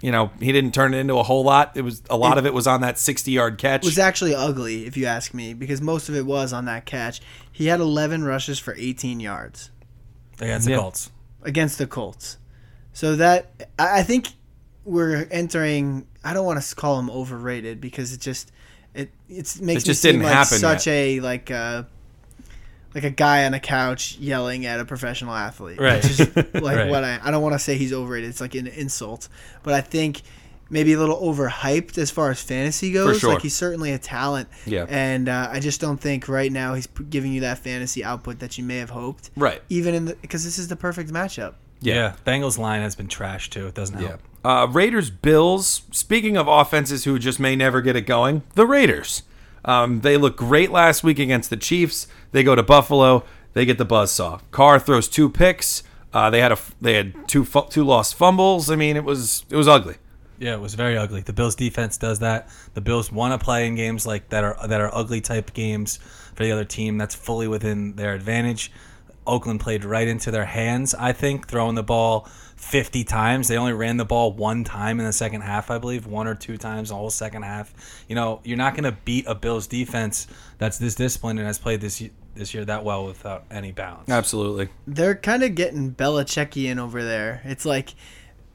you know, he didn't turn it into a whole lot. It was a lot of it was on that sixty yard catch. It was actually ugly, if you ask me, because most of it was on that catch. He had 11 rushes for 18 yards against the Yeah. Colts. against the Colts. So that I think we're entering. I don't want to call him overrated because it just it it's makes It just me seem didn't like happen such a like uh like a guy on a couch yelling at a professional athlete. Right. Just (laughs) like Right. what I I don't want to say he's overrated. It's like an insult, but I think maybe a little overhyped as far as fantasy goes. sure. Like he's certainly a talent. Yeah. And uh, I just don't think right now he's giving you that fantasy output that you may have hoped. right. Even in the because this is the perfect matchup. Yeah. Bengals line has been trashed too. It doesn't help. Uh, Raiders Bills. Speaking of offenses who just may never get it going, the Raiders. Um, they look great last week against the Chiefs. They go to Buffalo. They get the buzzsaw. Carr throws two picks. Uh, they had a they had two two lost fumbles. I mean, it was it was ugly. Yeah, it was very ugly. The Bills defense does that. The Bills want to play in games like that are that are ugly type games for the other team. That's fully within their advantage. Oakland played right into their hands, I think, throwing the ball 50 times. They only ran the ball one time in the second half, I believe, one or two times the whole second half. You know, you're not going to beat a Bills defense that's this disciplined and has played this this year that well without any balance. Absolutely. they're kind of getting Belichickian over there. It's like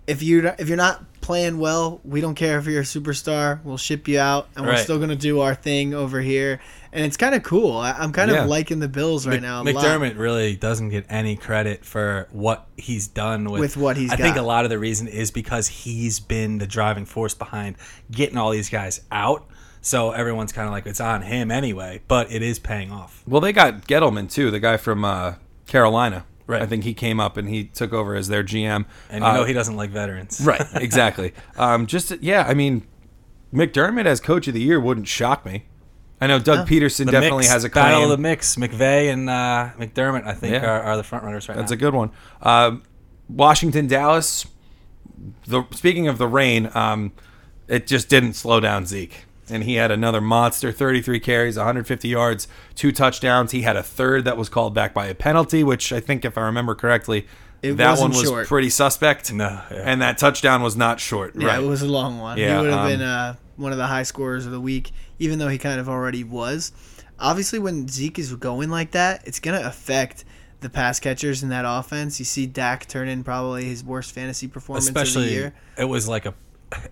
if you if you're not playing well, we don't care if you're a superstar. We'll ship you out, and we're still gonna do our thing over here. And it's kind of cool. I, I'm kind Yeah. of liking the Bills right now. a lot. McDermott really doesn't get any credit for what he's done with, With what he's I think a lot of the reason is because he's been the driving force behind getting all these guys out. So everyone's kind of like it's on him anyway, but it is paying off. Well, they got Gettleman too, the guy from uh, Carolina. Right. I think he came up and he took over as their GM. And you Uh, know he doesn't like veterans. (laughs) Right, exactly. um, just yeah, I mean, McDermott as coach of the year wouldn't shock me. I know Doug Pederson The definitely mix, has a battle of the mix. McVay and uh, McDermott, I think, Yeah. are, are the front runners right That's now. a good one. Um, Washington, Dallas. The speaking of the rain, um, it just didn't slow down Zeke, and he had another monster: 33 carries, 150 yards, two touchdowns. He had a third that was called back by a penalty, which I think, if I remember correctly, It that one wasn't short. pretty suspect. No, yeah. and that touchdown was not short. Yeah, right. it was a long one. Yeah, he would have um, been uh, one of the high scorers of the week, even though he kind of already was. Obviously, when Zeke is going like that, it's going to affect the pass catchers in that offense. You see Dak turn in probably his worst fantasy performance of the year. it was like a,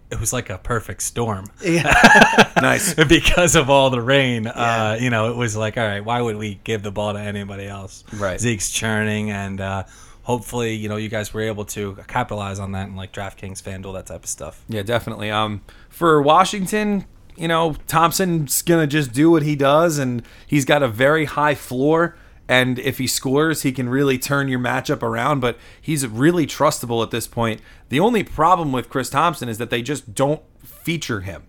it was like a perfect storm. Yeah. (laughs) nice. because of all the rain, uh, you know, it was like, all right, why would we give the ball to anybody else? Right. Zeke's churning, and uh, hopefully, you know, you guys were able to capitalize on that and like DraftKings, FanDuel, that type of stuff. Yeah, definitely. Um, for Washington, you know, Thompson's gonna just do what he does, and he's got a very high floor. And if he scores, he can really turn your matchup around. But he's really trustable at this point. The only problem with Chris Thompson is that they just don't feature him.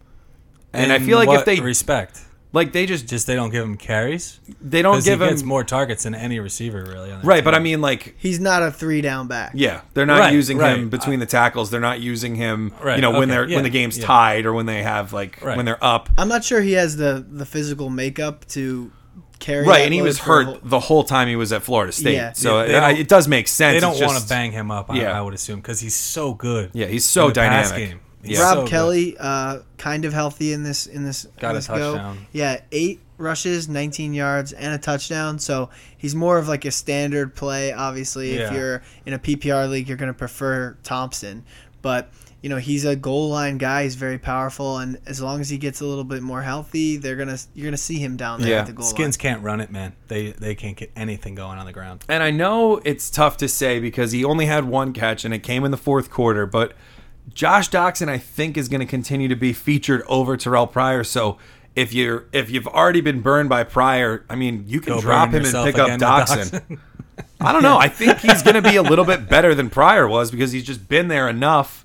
And I feel like if they respect, like, they just just they don't give him carries. they don't Because he give him gets more targets than any receiver really. On that right. But I mean, like, He's not a three down back. Yeah, they're not Right, using right. him between the tackles. They're not using him, Right, you know, when they're yeah, when the game's yeah. tied or when they have like Right. when they're up. I'm not sure he has the the physical makeup to carry. Right, and he was for a hurt whole- the whole time he was at Florida State. Yeah. so Yeah, it, it does make sense. they don't It's want to bang him up. I, Yeah. I would assume because he's so good. Yeah, he's so in the dynamic. game. He's Rob so. Kelley, uh, kind of healthy in this in this. Got in a this go. touchdown. Yeah, eight rushes, 19 yards, and a touchdown. So he's more of like a standard play. Obviously, if you're in a PPR league, you're going to prefer Thompson, but you know he's a goal line guy. He's very powerful, and as long as he gets a little bit more healthy, they're gonna you're gonna see him down there Yeah. at the goal Skins can't run it, man. They they can't get anything going on the ground. And I know it's tough to say because he only had one catch and it came in the fourth quarter, but Josh Doctson I think is going to continue to be featured over Terrelle Pryor. So if you're if you've already been burned by Pryor, I mean you can Go drop him and pick up again Doctson. (laughs) (laughs) I don't know. I think he's going to be a little bit better than Pryor was because he's just been there enough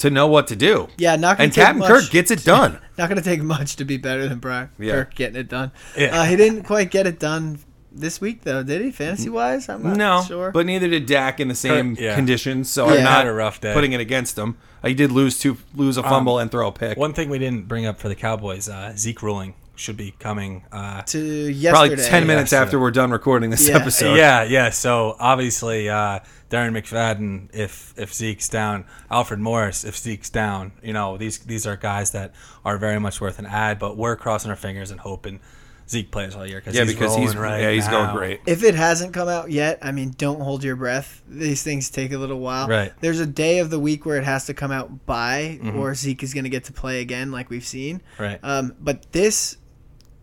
to know what to do. Yeah, not gonna and take Captain much. Kirk gets it (laughs) done. Not going to take much to be better than Brian Yeah. Kirk getting it done. Yeah. Uh, he didn't quite get it done this week, though, did he? Fantasy wise, I'm not No, sure. but neither did Dak in the same Kirk- yeah. conditions. So Yeah. I'm not a rough day. putting it against him. Uh, He did lose two, lose a fumble and throw a pick. One thing we didn't bring up for the Cowboys, uh, Zeke ruling should be coming. Uh, to yesterday, Probably ten minutes yesterday. after we're done recording this Yeah. episode. yeah, yeah. So obviously, uh, Darren McFadden, if if Zeke's down, Alfred Morris, if Zeke's down, you know these these are guys that are very much worth an ad. But we're crossing our fingers and hoping Zeke plays all year yeah, he's because he's right yeah he's going great. If it hasn't come out yet, I mean, don't hold your breath. These things take a little while. Right. There's a day of the week where it has to come out by, Mm-hmm. or Zeke is going to get to play again, like we've seen. Right. Um, but this,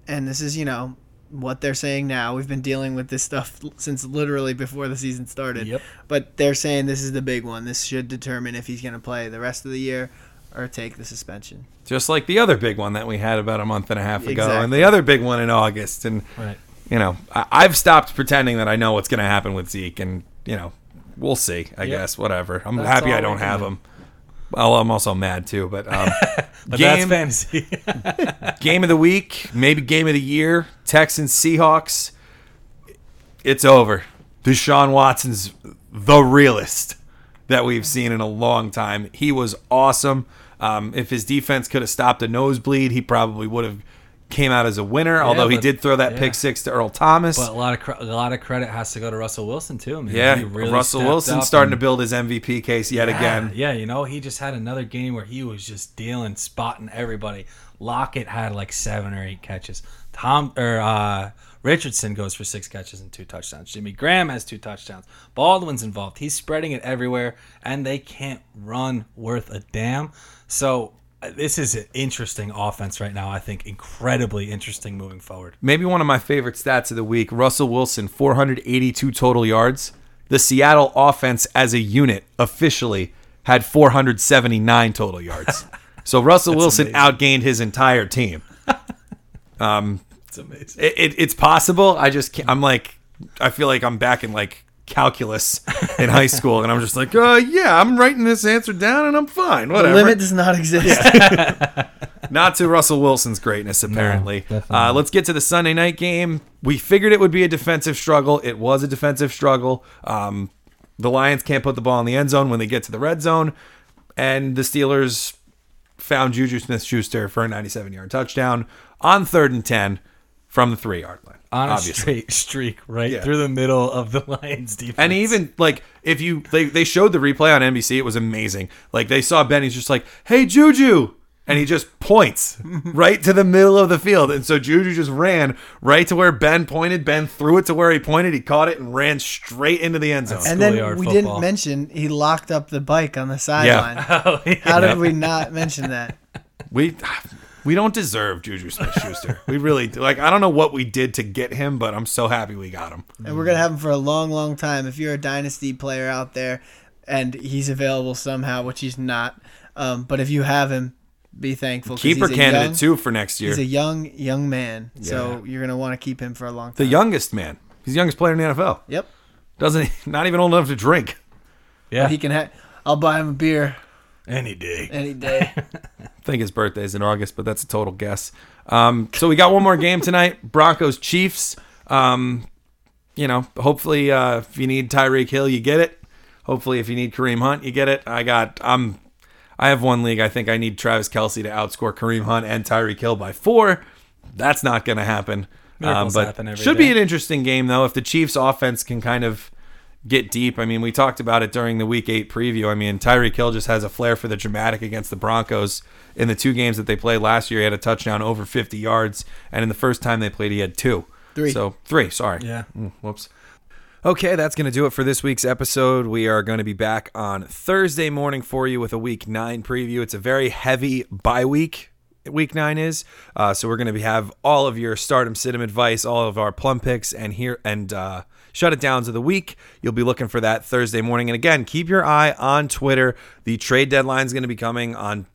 and this is, you know, what they're saying now. We've been dealing with this stuff since literally before the season started. Yep. But they're saying this is the big one. This should determine if he's going to play the rest of the year or take the suspension. Just like the other big one that we had about a month and a half ago, and the other big one in August. And Right. you know, I, I've stopped pretending that I know what's going to happen with Zeke, and you know, we'll see. I Yep. guess whatever. I'm That's happy I don't have do. him. Well, I'm also mad too, but um, (laughs) But game that's fantasy. (laughs) game of the week, maybe game of the year. Texans Seahawks. It's over. Deshaun Watson's the realest that we've seen in a long time. He was awesome. Um, if his defense could have stopped a nosebleed, he probably would have came out as a winner. although he but- did throw that yeah. pick six to Earl Thomas. but a lot of a lot of credit has to go to Russell Wilson too. Man. yeah, He really Russell Wilson starting and- to build his MVP case yet Yeah, again. Yeah, you know, he just had another game where he was just dealing, spotting everybody. Lockett had like seven or eight catches. Tom or uh, Richardson goes for six catches and two touchdowns. Jimmy Graham has two touchdowns. Baldwin's involved. He's spreading it everywhere, and they can't run worth a damn. So this is an interesting offense right now. I think incredibly interesting moving forward. Maybe one of my favorite stats of the week Russell Wilson, 482 total yards. The Seattle offense as a unit officially had 479 total yards. (laughs) So Russell Wilson amazing. outgained his entire team. (laughs) It's amazing. It, it, it's possible. I just can't, I'm like, I feel like I'm back in like calculus in high school, and I'm just like, uh, yeah, I'm writing this answer down, and I'm fine. The Whatever. limit does not exist. (laughs) Not to Russell Wilson's greatness, apparently. definitely uh, let's get to the Sunday night game. We figured it would be a defensive struggle. It was a defensive struggle. Um, the Lions can't put the ball in the end zone when they get to the red zone, and the Steelers found Juju Smith Schuster for a 97 yard touchdown on third and 10 from the three yard line. On a straight streak right Yeah. through the middle of the (laughs) Lions defense. And even like if you they, they showed the replay on NBC, it was amazing. Like they saw Benny's just like, "Hey Juju," and he just points (laughs) right to the middle of the field, and so Juju just ran right to where Ben pointed. Ben threw it to where he pointed. He caught it and ran straight into the end zone. and then we football. didn't mention he locked up the bike on the sideline. (laughs) Oh, yeah. How did we not mention that? we We don't deserve Juju Smith Schuster. we really do. Like, I don't know what we did to get him, but I'm so happy we got him. and we're gonna have him for a long, long time. If you're a dynasty player out there, and he's available somehow, which he's not, um, but if you have him, be thankful. Keeper he's a candidate, young- too, for next year. He's a young, young man, so you're gonna want to keep him for a long time. the youngest man. He's the youngest player in the NFL. Yep. Doesn't (laughs) not even old enough to drink. Yeah, He can. Ha- I'll buy him a beer any day. any day. (laughs) I think his birthday's in August, but that's a total guess. Um, so we got one more game tonight: (laughs) Broncos Chiefs. Um, you know, hopefully, uh, if you need Tyreek Hill, you get it. Hopefully, if you need Kareem Hunt, you get it. I got. I'm. I have one league. I think I need Travis Kelce to outscore Kareem Hunt and Tyreek Hill by four. That's not going to happen. Um, but happen every should be an interesting game though. If the Chiefs' offense can kind of get deep. I mean, we talked about it during the Week Eight preview. I mean, Tyreek Hill just has a flair for the dramatic against the Broncos. In the two games that they played last year, he had a touchdown over 50 yards, and in the first time they played, he had two. Three. So three. Sorry. Yeah. Mm, whoops. Okay, that's going to do it for this week's episode. We are going to be back on Thursday morning for you with a week nine preview. It's a very heavy bye week. Week nine is uh, so we're going to be have all of your stardom situm advice, all of our plum picks, and here and uh, shut it downs of the week. You'll be looking for that Thursday morning. And again, keep your eye on Twitter. The trade deadline is going to be coming on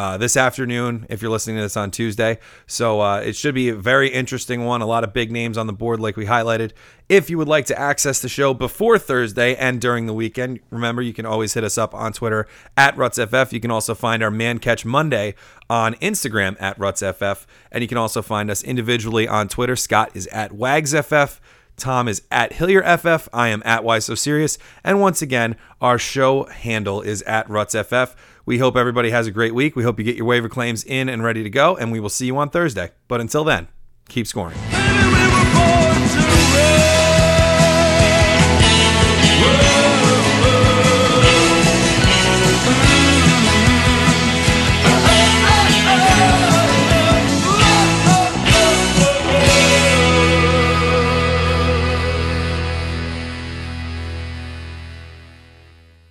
uh, this afternoon if you're listening to this on Tuesday. So uh, it should be a very interesting one. A lot of big names on the board, like we highlighted. If you would like to access the show before Thursday and during the weekend, remember you can always hit us up on Twitter at RutsFF. You can also find our Man Catch Monday on Instagram at RutsFF. And you can also find us individually on Twitter. Scott is at WagsFF. Tom is at HillierFF. I am at Why So Serious. And once again, our show handle is at RutsFF. We hope everybody has a great week. We hope you get your waiver claims in and ready to go. And we will see you on Thursday. But until then, keep scoring.